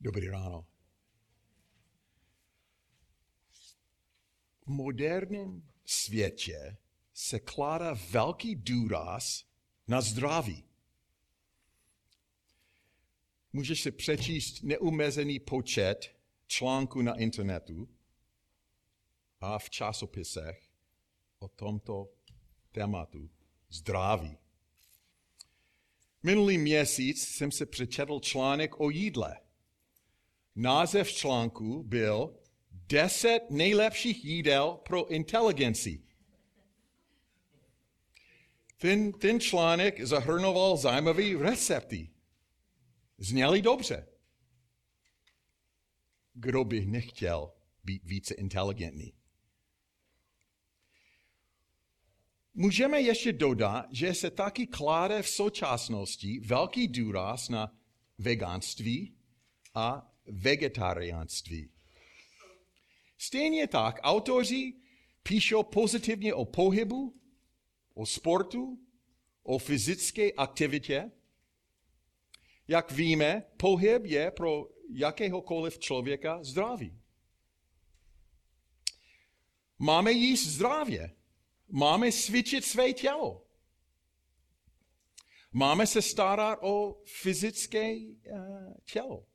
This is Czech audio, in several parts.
Dobrý ráno. V moderním světě se kládá velký důraz na zdraví. Můžeš si přečíst neumezený počet článků na internetu a v časopisech o tomto tématu zdraví. Minulý měsíc jsem se přečetl článek o jídle. Název článku byl Deset nejlepších jídel pro inteligenci. Ten, ten článek zahrnoval zajímavé recepty. Zněli dobře. Kdo by nechtěl být více inteligentní? Můžeme ještě dodat, že se taky kláde v současnosti velký důraz na veganství a vegetariánství. Stejně tak autoři píšou pozitivně o pohybu, o sportu, o fyzické aktivitě. Jak víme, pohyb je pro jakéhokoliv člověka zdravý. Máme jíst zdravě. Máme cvičit své tělo. Máme se starat o fyzické uh, tělo.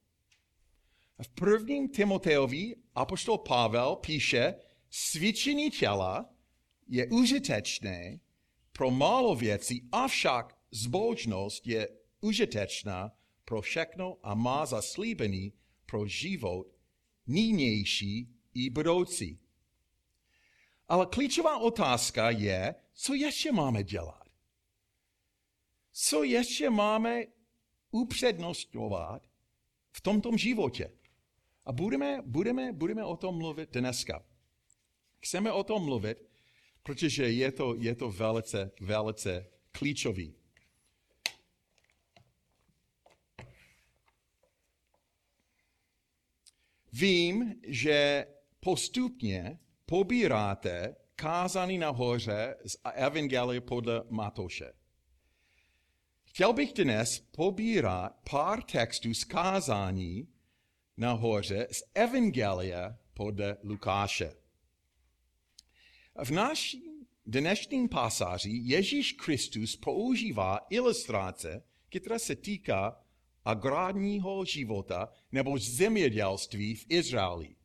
V prvním Timoteovi apoštol Pavel píše, cvičení těla je užitečné pro málo věcí, avšak zbožnost je užitečná pro všechno a má zaslíbený pro život nynější i budoucí. Ale klíčová otázka je, co ještě máme dělat? Co ještě máme upřednostňovat v tomto životě? A budeme, budeme, budeme o tom mluvit dneska. Chceme o tom mluvit, protože je to, je to velice, velice klíčový. Vím, že postupně pobíráte kázání nahoře z Evangelia podle Matoše. Chtěl bych dnes pobírat pár textů z kázání nahoře z Evangelia podle Lukáše. V naší dnešním pasáži Ježíš Kristus používá ilustrace, která se týká agrárního života nebo zemědělství v Izraeli.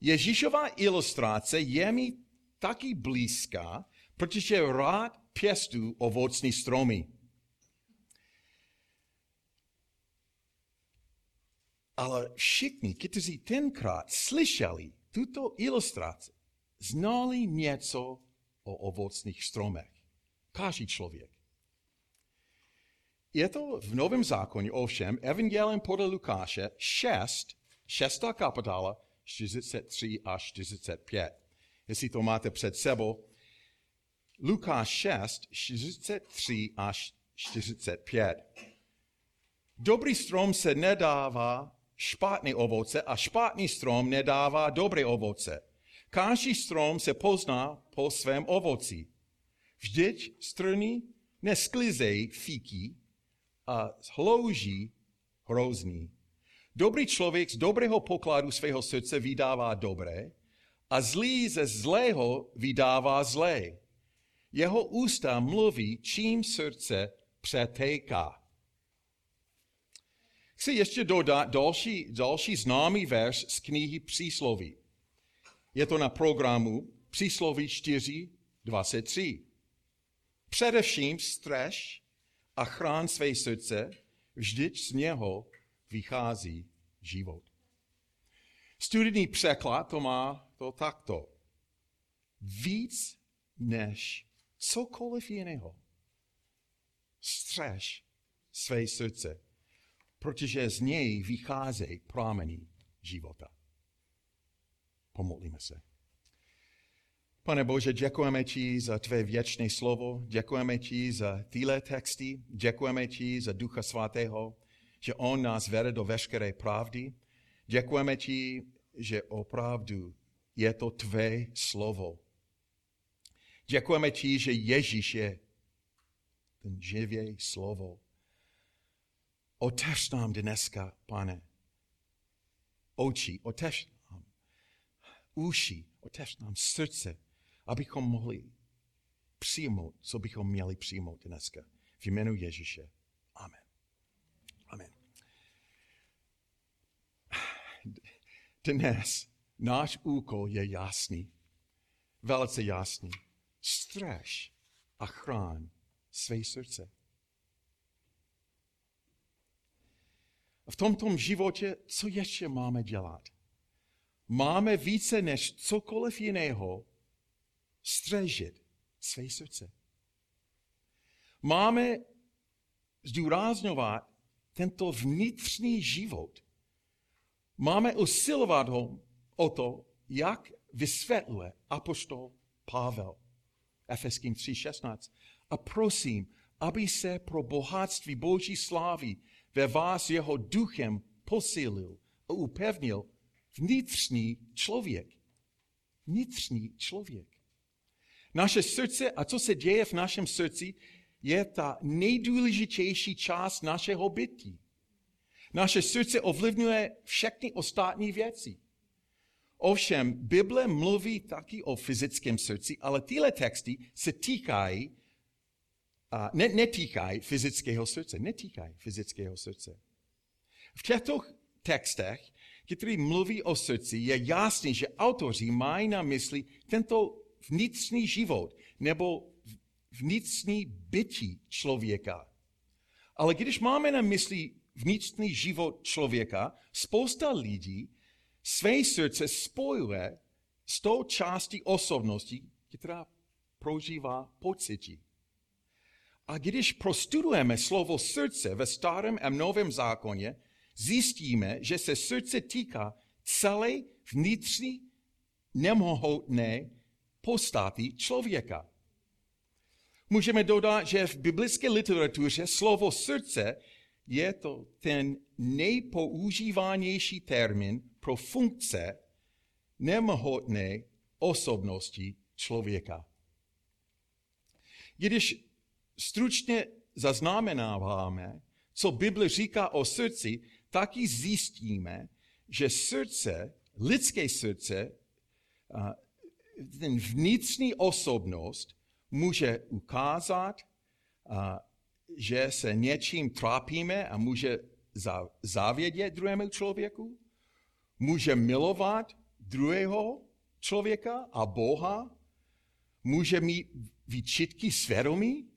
Ježíšová ilustrace je mi taky blízká, protože rád pěstu ovocní stromy. Ale všichni, kteří tenkrát slyšeli tuto ilustraci, znali něco o ovocných stromech. Každý člověk. Je to v Novém zákoně, ovšem, Evangelium podle Lukáše 6, 6. kapitola, 43 až 45. Jestli to máte před sebou, Lukáš 6, 43 až 45. Dobrý strom se nedává špatný ovoce a špatný strom nedává dobré ovoce. Každý strom se pozná po svém ovoci. Vždyť strny nesklizejí fíky a hlouží hrozný. Dobrý člověk z dobrého pokladu svého srdce vydává dobré a zlý ze zlého vydává zlé. Jeho ústa mluví, čím srdce přetéká. Chci ještě dodat další, další známý verš z knihy Přísloví. Je to na programu Přísloví 4, 23. Především střeš a chrán své srdce, vždyť z něho vychází život. Studijní překlad to má to takto. Víc než cokoliv jiného. Střeš své srdce protože z něj vycházejí prameny života. Pomodlíme se. Pane Bože, děkujeme ti za tvé věčné slovo, děkujeme ti za tyhle texty, děkujeme ti za Ducha Svatého, že On nás vede do veškeré pravdy. Děkujeme ti, že opravdu je to tvé slovo. Děkujeme ti, že Ježíš je ten živý slovo. Otevř nám dneska, pane, oči, otevř nám uši, otevř nám srdce, abychom mohli přijmout, co bychom měli přijmout dneska. V jménu Ježíše. Amen. Amen. Dnes náš úkol je jasný, velice jasný. Střeš a chrán své srdce. V tomto životě, co ještě máme dělat? Máme více než cokoliv jiného střežit své srdce. Máme zdůrazňovat tento vnitřní život. Máme usilovat ho o to, jak vysvětluje apoštol Pavel. Efeským 3.16. A prosím, aby se pro bohatství Boží slávy ve vás jeho duchem posílil a upevnil vnitřní člověk. Vnitřní člověk. Naše srdce a co se děje v našem srdci, je ta nejdůležitější část našeho bytí. Naše srdce ovlivňuje všechny ostatní věci. Ovšem, Bible mluví taky o fyzickém srdci, ale tyhle texty se týkají, a ne, netýkají fyzického srdce. Netýkají fyzického srdce. V těchto textech, který mluví o srdci, je jasný, že autoři mají na mysli tento vnitřní život nebo vnitřní bytí člověka. Ale když máme na mysli vnitřní život člověka, spousta lidí své srdce spojuje s tou částí osobnosti, která prožívá pocity. A když prostudujeme slovo srdce ve starém a novém zákoně, zjistíme, že se srdce týká celé vnitřní nemohutné postaty člověka. Můžeme dodat, že v biblické literatuře slovo srdce je to ten nejpoužívanější termín pro funkce nemohutné osobnosti člověka. Když stručně zaznamenáváme, co Bible říká o srdci, taky zjistíme, že srdce, lidské srdce, ten vnitřní osobnost může ukázat, že se něčím trápíme a může závědět druhému člověku, může milovat druhého člověka a Boha, může mít výčitky svědomí.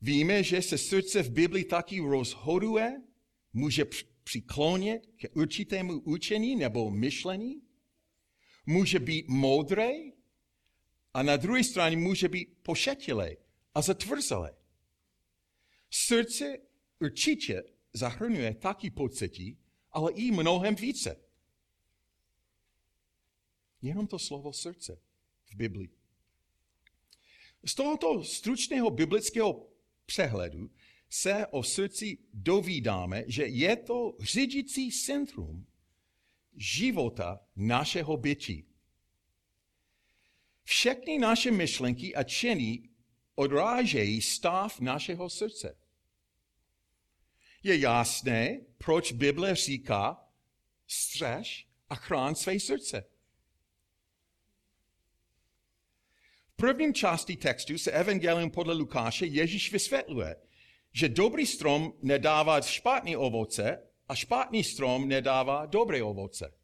Víme, že se srdce v Biblii taky rozhoduje, může přiklonit k určitému učení nebo myšlení, může být moudré a na druhé straně může být pošetilé a zatvrzelé. Srdce určitě zahrnuje taky pocity, ale i mnohem více. Jenom to slovo srdce v Biblii. Z tohoto stručného biblického přehledu se o srdci dovídáme, že je to řídící centrum života našeho bytí. Všechny naše myšlenky a činy odrážejí stav našeho srdce. Je jasné, proč Bible říká střež a chrán své srdce. V prvním části textu se Evangelium podle Lukáše Ježíš vysvětluje, že dobrý strom nedává špatný ovoce a špatný strom nedává dobré ovoce.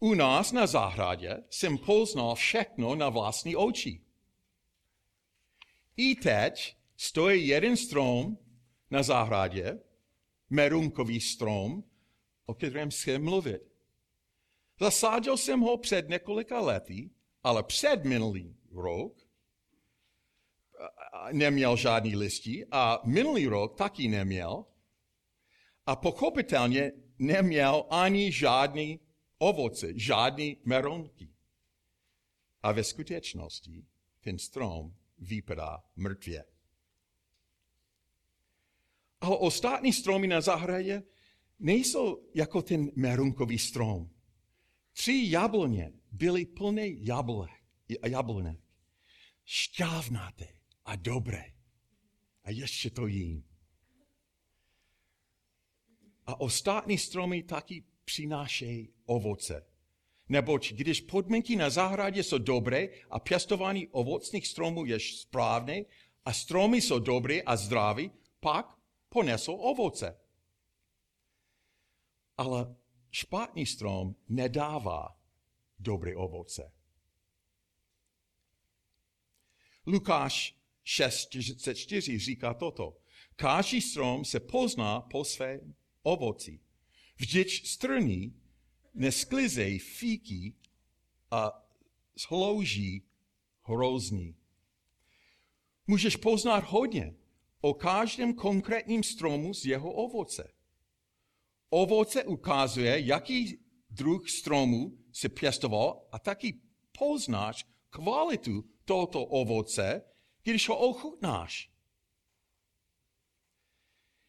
U nás na zahradě jsem poznal všechno na vlastní oči. I teď stojí jeden strom na zahradě, merunkový strom, o kterém jsem mluvit. Zasádil jsem ho před několika lety, ale před minulý rok neměl žádný listí a minulý rok taky neměl a pochopitelně neměl ani žádný ovoce, žádný meronky. A ve skutečnosti ten strom vypadá mrtvě. Ale ostatní stromy na zahradě nejsou jako ten merunkový strom. Tři jabloně byly plné jablonek. Šťávnaté a dobré. A ještě to jím. A ostatní stromy taky přinášejí ovoce. Neboť když podmínky na zahradě jsou dobré a pěstování ovocných stromů je správné a stromy jsou dobré a zdraví, pak ponesou ovoce. Ale špatný strom nedává dobré ovoce. Lukáš 6.44 říká toto. Každý strom se pozná po svém ovoci. Vždyť strný nesklizej fíky a slouží hrozný. Můžeš poznat hodně o každém konkrétním stromu z jeho ovoce. Ovoce ukazuje, jaký druh stromu se pěstoval a taky poznáš kvalitu tohoto ovoce, když ho ochutnáš.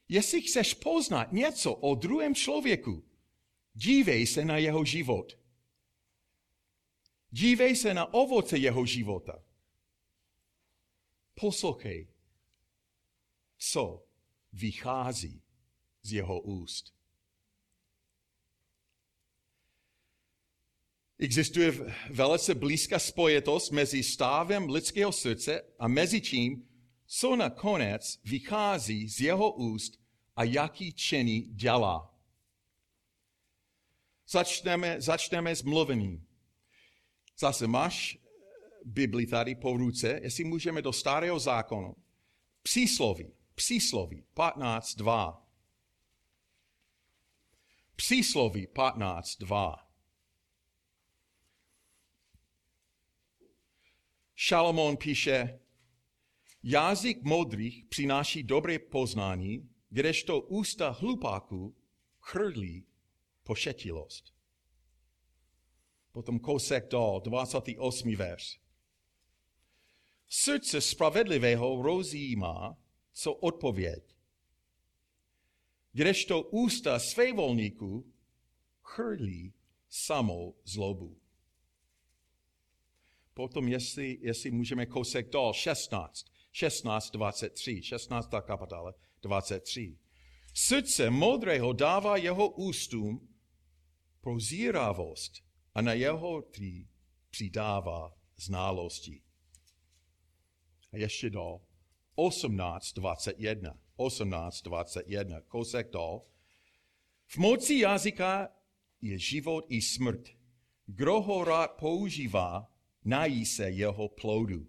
Jestli chceš poznat něco o druhém člověku, dívej se na jeho život. Dívej se na ovoce jeho života. Poslouchej, co vychází z jeho úst. Existuje velice blízká spojitost mezi stavem lidského srdce a mezi tím, co nakonec vychází z jeho úst a jaký činy dělá. Začneme, začneme s mluvením. Zase máš Bibli tady po ruce, jestli můžeme do starého zákonu. Přísloví, přísloví 15.2. Přísloví 15.2. Šalomón píše, jazyk modrých přináší dobré poznání, kdežto ústa hlupáků chrlí pošetilost. Potom kousek dál, 28. verš. Srdce spravedlivého rozjímá, co odpověď. Kdežto ústa svévolníků chrlí samou zlobu. Potom, jestli, jestli můžeme kousek dál, 16, 16, 23, 16. kapitola, 23. Srdce modrého dává jeho ústům prozíravost a na jeho tří přidává znalosti. A ještě dál, 18, 21. 18, 21. Kousek dál. V moci jazyka je život i smrt. Kdo ho rád používá, nají se jeho plodu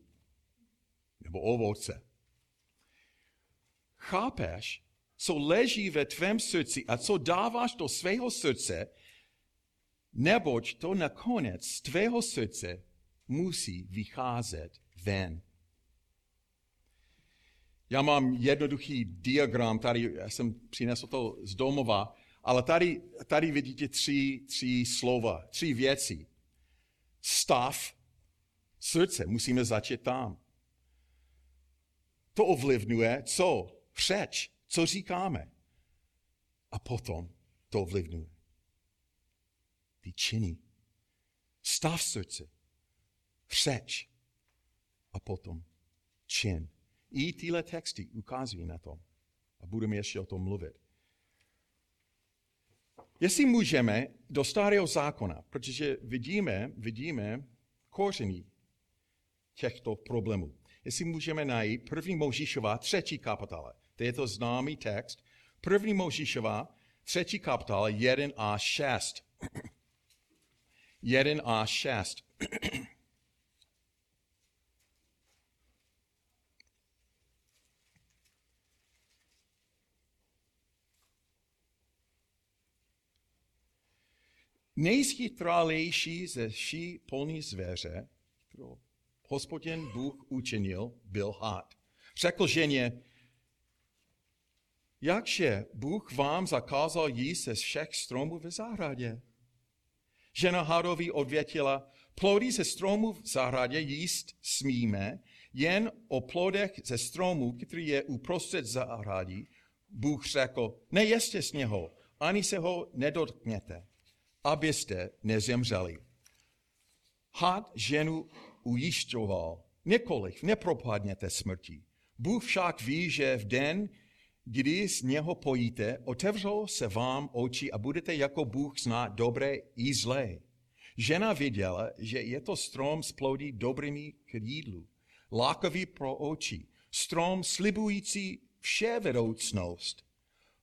nebo ovoce. Chápeš, co leží ve tvém srdci a co dáváš do svého srdce, neboť to nakonec z tvého srdce musí vycházet ven. Já mám jednoduchý diagram, tady já jsem přinesl to z domova, ale tady, tady vidíte tři, tři slova, tři věci. Stav, srdce, musíme začít tam. To ovlivňuje co? Řeč, co říkáme. A potom to ovlivňuje. Ty činy. Stav srdce. Řeč. A potom čin. I tyhle texty ukazují na to. A budeme ještě o tom mluvit. Jestli můžeme do starého zákona, protože vidíme, vidíme koření těchto problémů. Jestli můžeme najít první Možíšova třetí kapitola. To je to známý text. První Možíšova třetí kapitola 1 a 6. 1 a 6. Nejchytralejší ze vší polní zvěře, kterou hospodin Bůh učinil, byl had. Řekl ženě, jakže Bůh vám zakázal jíst ze všech stromů v zahradě? Žena hadovi odvětila, plody ze stromů v zahradě jíst smíme, jen o plodech ze stromu, který je uprostřed zahradí, Bůh řekl, nejeste z něho, ani se ho nedotkněte, abyste nezemřeli. Had ženu ujišťoval, několik, nepropadněte smrti. Bůh však ví, že v den, když z něho pojíte, otevřou se vám oči a budete jako Bůh znát dobré i zlé. Žena viděla, že je to strom s plody dobrými k jídlu, lákavý pro oči, strom slibující vše vedoucnost.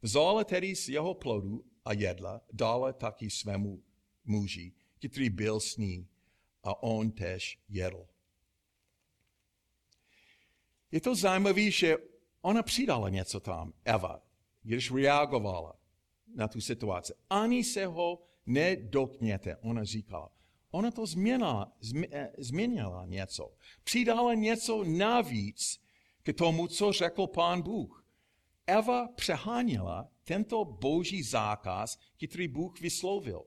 Vzala tedy z jeho plodu a jedla, dala taky svému muži, který byl s ní, a on tež jedl. Je to zajímavé, že ona přidala něco tam, Eva, když reagovala na tu situaci. Ani se ho nedokněte, ona říkala. Ona to změnila, eh, změnila něco. Přidala něco navíc k tomu, co řekl pán Bůh. Eva přeháněla tento boží zákaz, který Bůh vyslovil.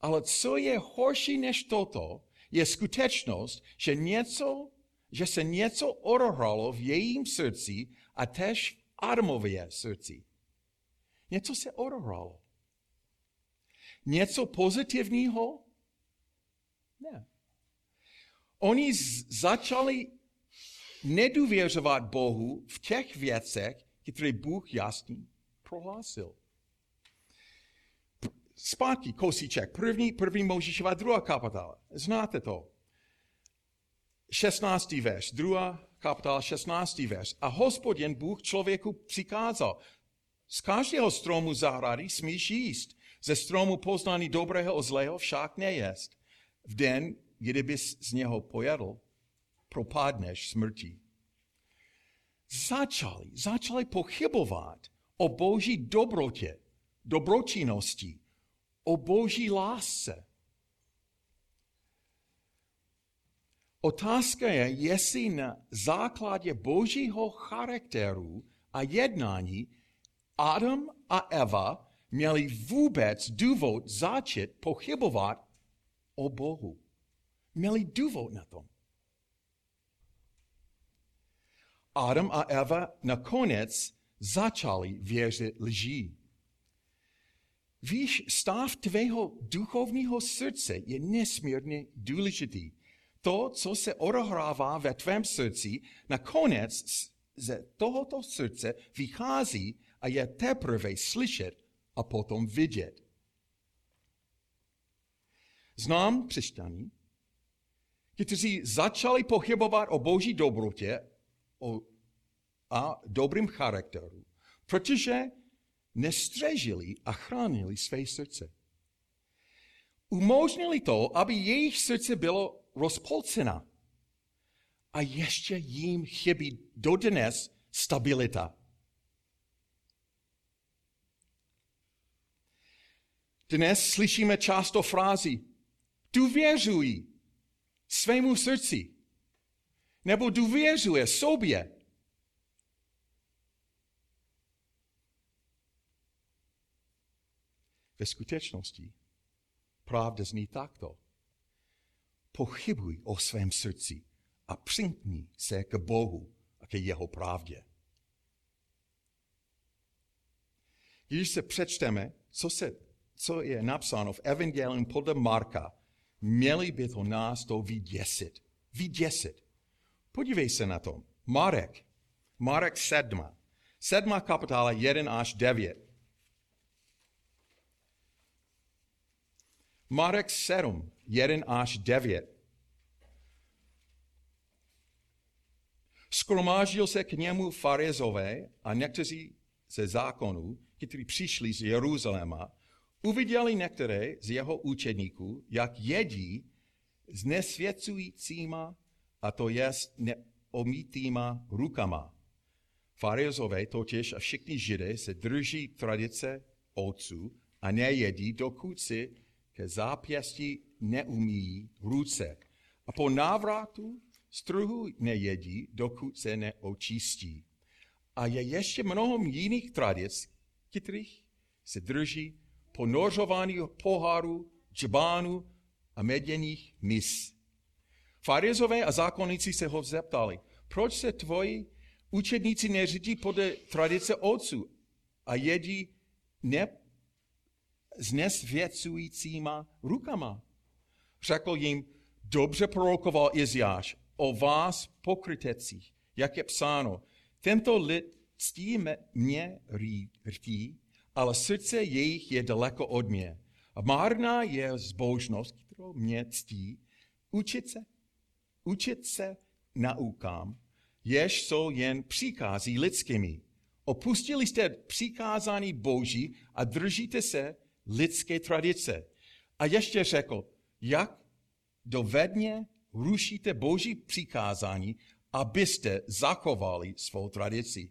Ale co je horší než toto, je skutečnost, že něco že se něco odehralo v jejím srdci a tež v Adamově srdci. Něco se odehralo. Něco pozitivního? Ne. Oni začali nedůvěřovat Bohu v těch věcech, které Bůh jasně prohlásil. Zpátky kosíček. První, první Možíšova druhá kapitola. Znáte to. 16. verš, druhá kapitola 16. verš. A hospodin Bůh člověku přikázal, z každého stromu zahrady smíš jíst, ze stromu poznání dobrého a zlého však nejest. V den, kdybys z něho pojedl, propadneš smrti. Začali, začali pochybovat o boží dobrotě, dobročinnosti, o boží lásce. Otázka je, jestli na základě božího charakteru a jednání Adam a Eva měli vůbec důvod začít pochybovat o Bohu. Měli důvod na tom. Adam a Eva nakonec začali věřit lží. Víš, stav tvého duchovního srdce je nesmírně důležitý to, co se odehrává ve tvém srdci, nakonec ze tohoto srdce vychází a je teprve slyšet a potom vidět. Znám křesťany, kteří začali pochybovat o boží dobrotě a dobrým charakteru, protože nestřežili a chránili své srdce. Umožnili to, aby jejich srdce bylo rozpolcena. A ještě jim chybí dodnes stabilita. Dnes slyšíme často frázi důvěřuj svému srdci nebo důvěřuje sobě. Ve skutečnosti pravda zní takto pochybuj o svém srdci a přimkni se k Bohu a ke jeho pravdě. Když se přečteme, co, se, co je napsáno v Evangelium podle Marka, měli by to nás to vyděsit. Vyděsit. Podívej se na to. Marek. Marek 7. 7. kapitola 1 až 9. Marek 7, 1 až 9. Skromážil se k němu farizové a někteří ze zákonů, kteří přišli z Jeruzaléma, uviděli některé z jeho učedníků, jak jedí s nesvěcujícíma, a to je neomítýma rukama. Farizové totiž a všichni židé se drží tradice otců a nejedí, dokud si ke zápěstí neumí ruce. A po návratu z trhu nejedí, dokud se neočistí. A je ještě mnoho jiných tradic, kterých se drží ponořování poháru, džbánu a meděných mis. Farizové a zákonníci se ho zeptali, proč se tvoji učedníci neřídí podle tradice otců a jedí ne s nesvěcujícíma rukama. Řekl jim, dobře prorokoval Iziáš o vás pokrytecích, jak je psáno. Tento lid ctí mě rtí, ale srdce jejich je daleko od mě. A márná je zbožnost, kterou mě ctí, učit se, učit se naukám, jež jsou jen příkazí lidskými. Opustili jste přikázání Boží a držíte se lidské tradice. A ještě řekl, jak dovedně rušíte Boží přikázání, abyste zachovali svou tradici.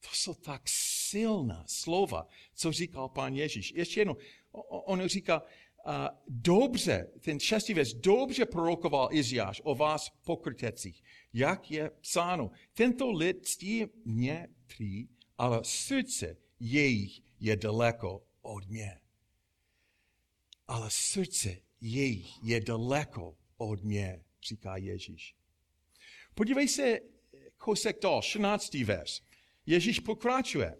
To jsou tak silná slova, co říkal pán Ježíš. Ještě jednou, on říká, dobře, ten šestý věc, dobře prorokoval Iziáš o vás pokrytecích. Jak je psáno, tento lid ctí mě tři, ale srdce jejich je daleko od mě. Ale srdce jejich je daleko od mě, říká Ježíš. Podívej se kousek dál, 14. verš. Ježíš pokračuje.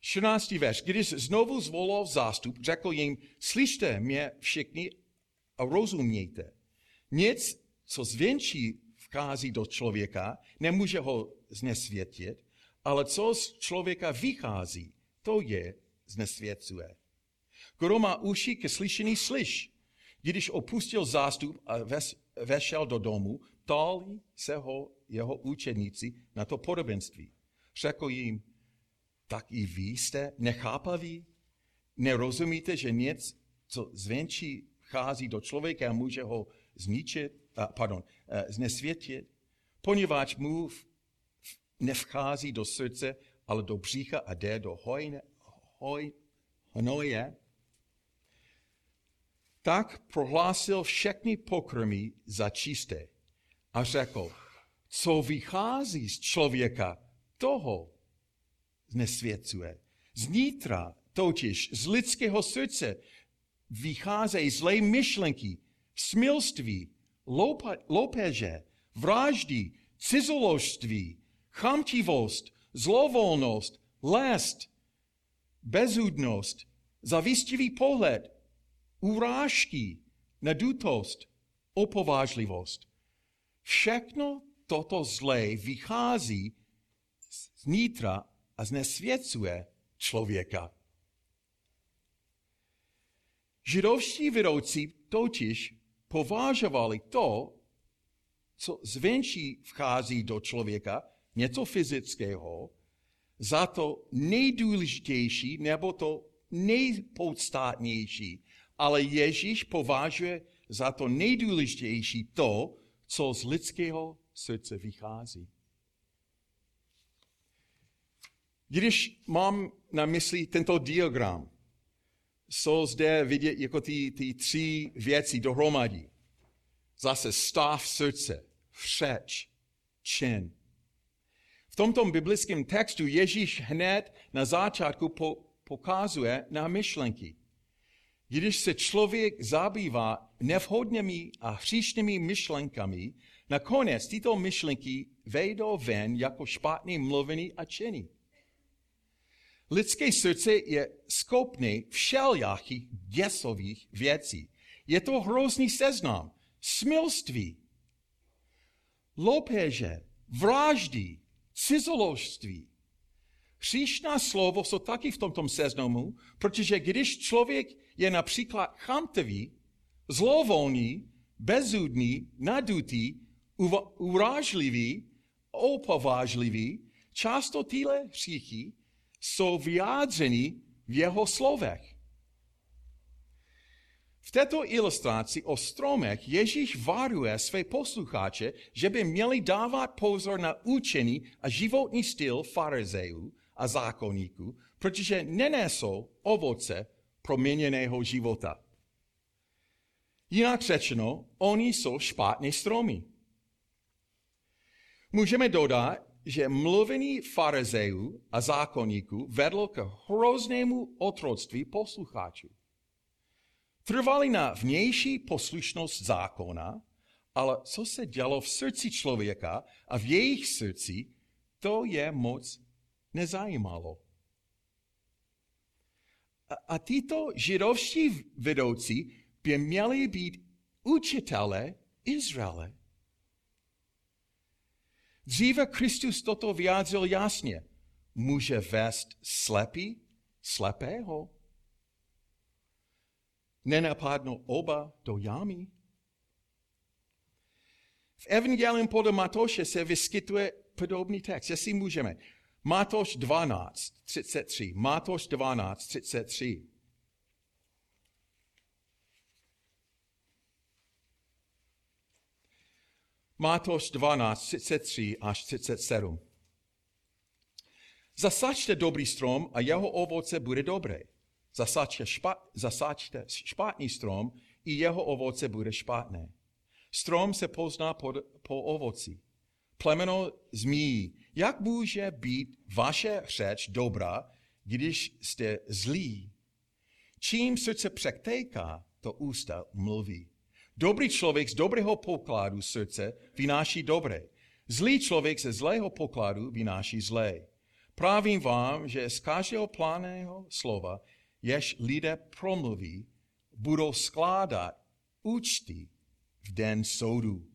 14. verš. Když znovu zvolal zástup, řekl jim, slyšte mě všichni a rozumějte. Nic, co zvenčí vchází do člověka, nemůže ho znesvětit, ale co z člověka vychází, to je znesvěcuje. Kdo má uši ke slyšení, slyš. Když opustil zástup a vešel do domu, ptali se ho jeho učeníci na to podobenství. Řekl jim, tak i vy jste nechápaví? Nerozumíte, že nic, co zvenčí vchází do člověka, může ho zničit, uh, pardon, uh, znesvětit, poněvadž mu nevchází do srdce, ale do břicha a jde do hojne, hoj, hnoje, tak prohlásil všechny pokrmy za čisté a řekl, co vychází z člověka, toho znesvěcuje. Znítra, totiž z lidského srdce, vycházejí zlé myšlenky, smilství, loupeže, vraždy, cizoložství, chamtivost, zlovolnost, lest, bezúdnost, zavistivý pohled, urážky, nedutost, opovážlivost. Všechno toto zlé vychází z nítra a znesvěcuje člověka. Židovští vedoucí totiž považovali to, co zvenčí vchází do člověka, něco fyzického, za to nejdůležitější nebo to nejpodstatnější. Ale Ježíš považuje za to nejdůležitější to, co z lidského srdce vychází. Když mám na mysli tento diagram, jsou zde vidět jako ty, ty tři věci dohromady. Zase stav srdce, řeč, čin. V tomto biblickém textu Ježíš hned na začátku po, pokazuje na myšlenky. Když se člověk zabývá nevhodnými a hříšnými myšlenkami, nakonec tyto myšlenky vejdou ven jako špatný mluvení a činy. Lidské srdce je schopné všelijakých děsových věcí. Je to hrozný seznam. Smilství, lopeže, vraždy, cizoložství. Příšná slovo jsou taky v tomto seznamu, protože když člověk je například chamtivý, zlovolný, bezúdný, nadutý, urážlivý, opovážlivý, často tyhle hříchy jsou vyjádřeny v jeho slovech. V této ilustraci o stromech Ježíš varuje své posluchače, že by měli dávat pozor na učení a životní styl farizejů a zákonníků, protože nenesou ovoce proměněného života. Jinak řečeno, oni jsou špatné stromy. Můžeme dodat, že mluvení farizejů a zákonníků vedlo k hroznému otroctví posluchačů. Trvali na vnější poslušnost zákona, ale co se dělo v srdci člověka a v jejich srdci, to je moc nezajímalo. A, a tyto židovští vedoucí by měli být učitele Izraele. Dříve Kristus toto vyjádřil jasně. Může vést slepý, slepého. Nenapadnou oba do jámy. V Evangelium podle Matoše se vyskytuje podobný text, jestli můžeme. Matoš 12, 33. Matoš 12, 33. Mátoš 12, 33 až 37. Zasaďte dobrý strom a jeho ovoce bude dobré. Zasaďte, špa, špatný strom i jeho ovoce bude špatné. Strom se pozná po, po ovoci. Plemeno zmíjí, jak může být vaše řeč dobrá, když jste zlí? Čím srdce přektéká, to ústa mluví. Dobrý člověk z dobrého pokladu srdce vynáší dobré. Zlý člověk ze zlého pokladu vynáší zlé. Právím vám, že z každého pláného slova, jež lidé promluví, budou skládat účty v den soudu.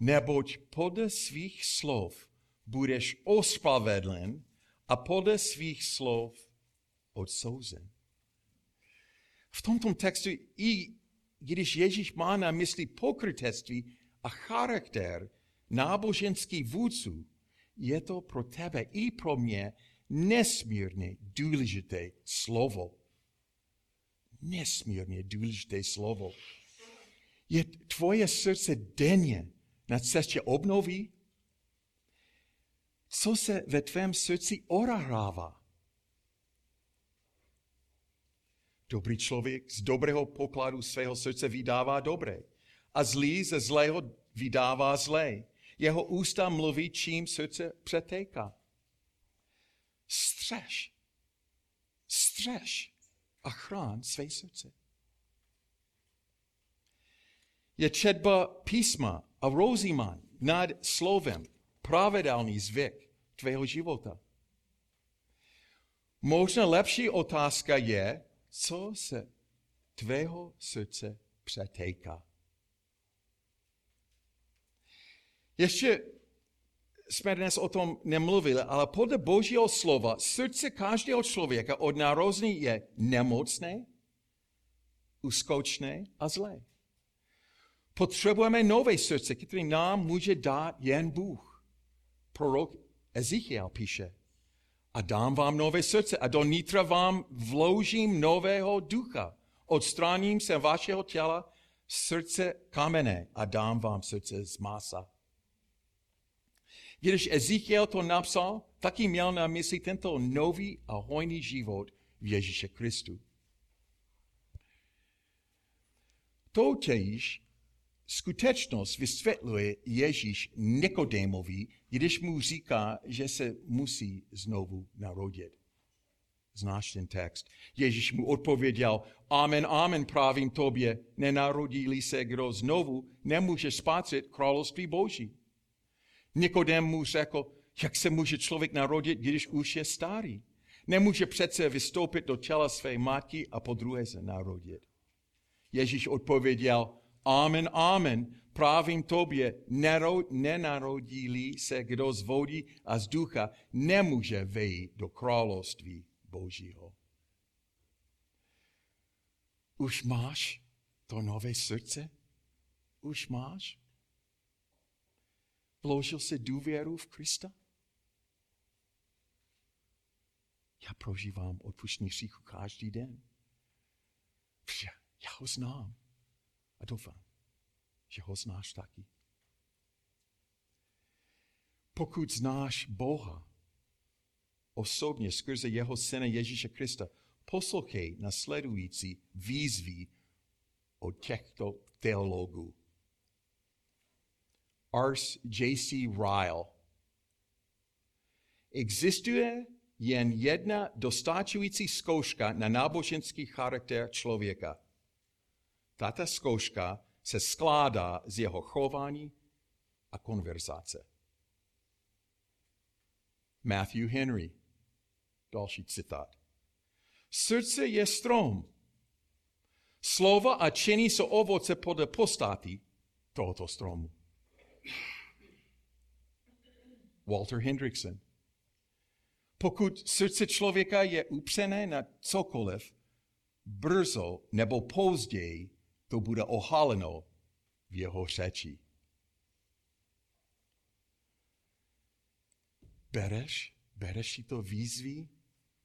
Neboť podle svých slov budeš ospravedlen a podle svých slov odsouzen. V tomto textu i když Ježíš má na mysli pokrytectví a charakter náboženských vůdců, je to pro tebe i pro mě nesmírně důležité slovo. Nesmírně důležité slovo. Je tvoje srdce denně na cestě obnoví? Co se ve tvém srdci orahrává? Dobrý člověk z dobrého pokladu svého srdce vydává dobré a zlý ze zlého vydává zlé. Jeho ústa mluví, čím srdce přetéká. Střeš. Střeš a chrán své srdce. Je četba písma a rozjímání nad slovem pravidelný zvyk tvého života. Možná lepší otázka je, co se tvého srdce přetéká. Ještě jsme dnes o tom nemluvili, ale podle Božího slova srdce každého člověka od narození je nemocné, uskočné a zlé. Potřebujeme nové srdce, které nám může dát jen Bůh. Prorok Ezechiel píše, a dám vám nové srdce a do nitra vám vložím nového ducha. Odstráním se vašeho těla srdce kamené a dám vám srdce z masa. Když Ezekiel to napsal, taky měl na mysli tento nový a hojný život v Ježíše Kristu. Totež skutečnost vysvětluje Ježíš Nikodémovi, když mu říká, že se musí znovu narodit. Znáš ten text. Ježíš mu odpověděl, amen, amen, právím tobě, nenarodí se kdo znovu, nemůže spácet království Boží. Nikodém mu řekl, jak se může člověk narodit, když už je starý? Nemůže přece vystoupit do těla své matky a po druhé se narodit. Ježíš odpověděl, Amen, amen, právím tobě, nenarodí se kdo z vody a z ducha, nemůže vejít do království Božího. Už máš to nové srdce? Už máš? Vložil se důvěru v Krista? Já prožívám odpuštění hříchu každý den. Já ho znám. A doufám, že ho znáš taky. Pokud znáš Boha osobně skrze jeho syna Ježíše Krista, poslouchej nasledující výzvy od těchto teologů. Ars J.C. Ryle. Existuje jen jedna dostačující zkouška na náboženský charakter člověka – tato zkouška se skládá z jeho chování a konverzace. Matthew Henry, další citát. Srdce je strom. Slova a činy jsou ovoce podle postaty tohoto stromu. Walter Hendrickson. Pokud srdce člověka je upřené na cokoliv, brzo nebo později to bude ohaleno v jeho řeči. Bereš, bereš si to výzvy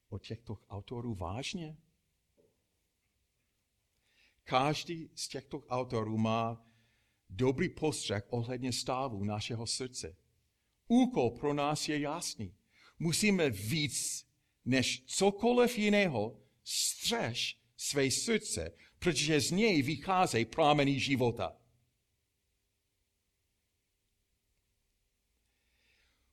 od těchto autorů vážně? Každý z těchto autorů má dobrý postřeh ohledně stavu našeho srdce. Úkol pro nás je jasný. Musíme víc než cokoliv jiného střeš své srdce, protože z něj vycházejí prameny života.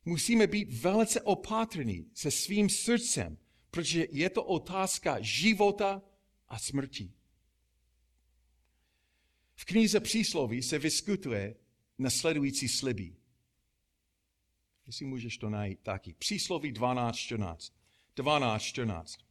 Musíme být velice opatrní se svým srdcem, protože je to otázka života a smrti. V knize přísloví se vyskutuje nasledující sliby. Jestli můžeš to najít taky. Přísloví 12.14. 12.14.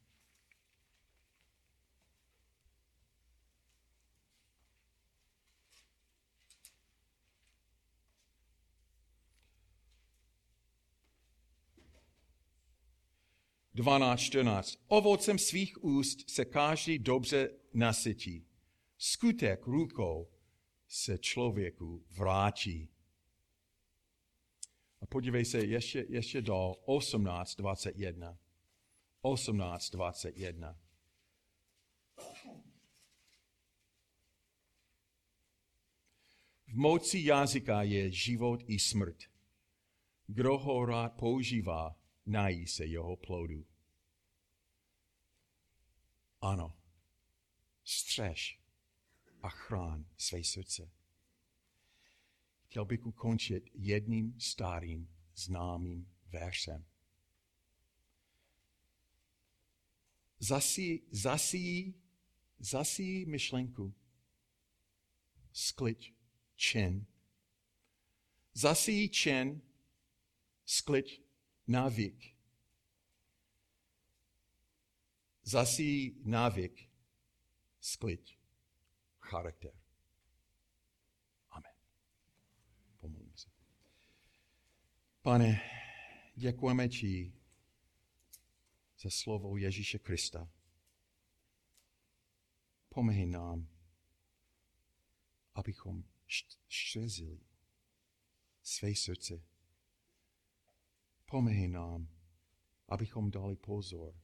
Dvanáct, čtrnáct. Ovocem svých úst se každý dobře nasytí. Skutek rukou se člověku vrátí. A podívej se ještě, ještě do 18.21. 18.21. V moci jazyka je život i smrt. Kdo ho rád používá, nají se jeho plodu. Ano, střeš a chrán své srdce. Chtěl bych ukončit jedním starým známým veršem. Zasí, zasí, zasí myšlenku, sklič čin. Zasí čin, sklič návyk. Zasí návyk, sklič charakter. Amen. Pomůžeme se. Pane, děkujeme ti za slovo Ježíše Krista. Pomeň nám, abychom štězili své srdce. Pomeň nám, abychom dali pozor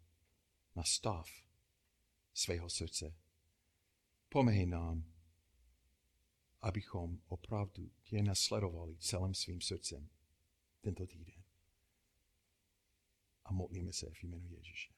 na stav svého srdce. Pomeň nám, abychom opravdu tě nasledovali celým svým srdcem tento týden. A modlíme se v jménu Ježíše.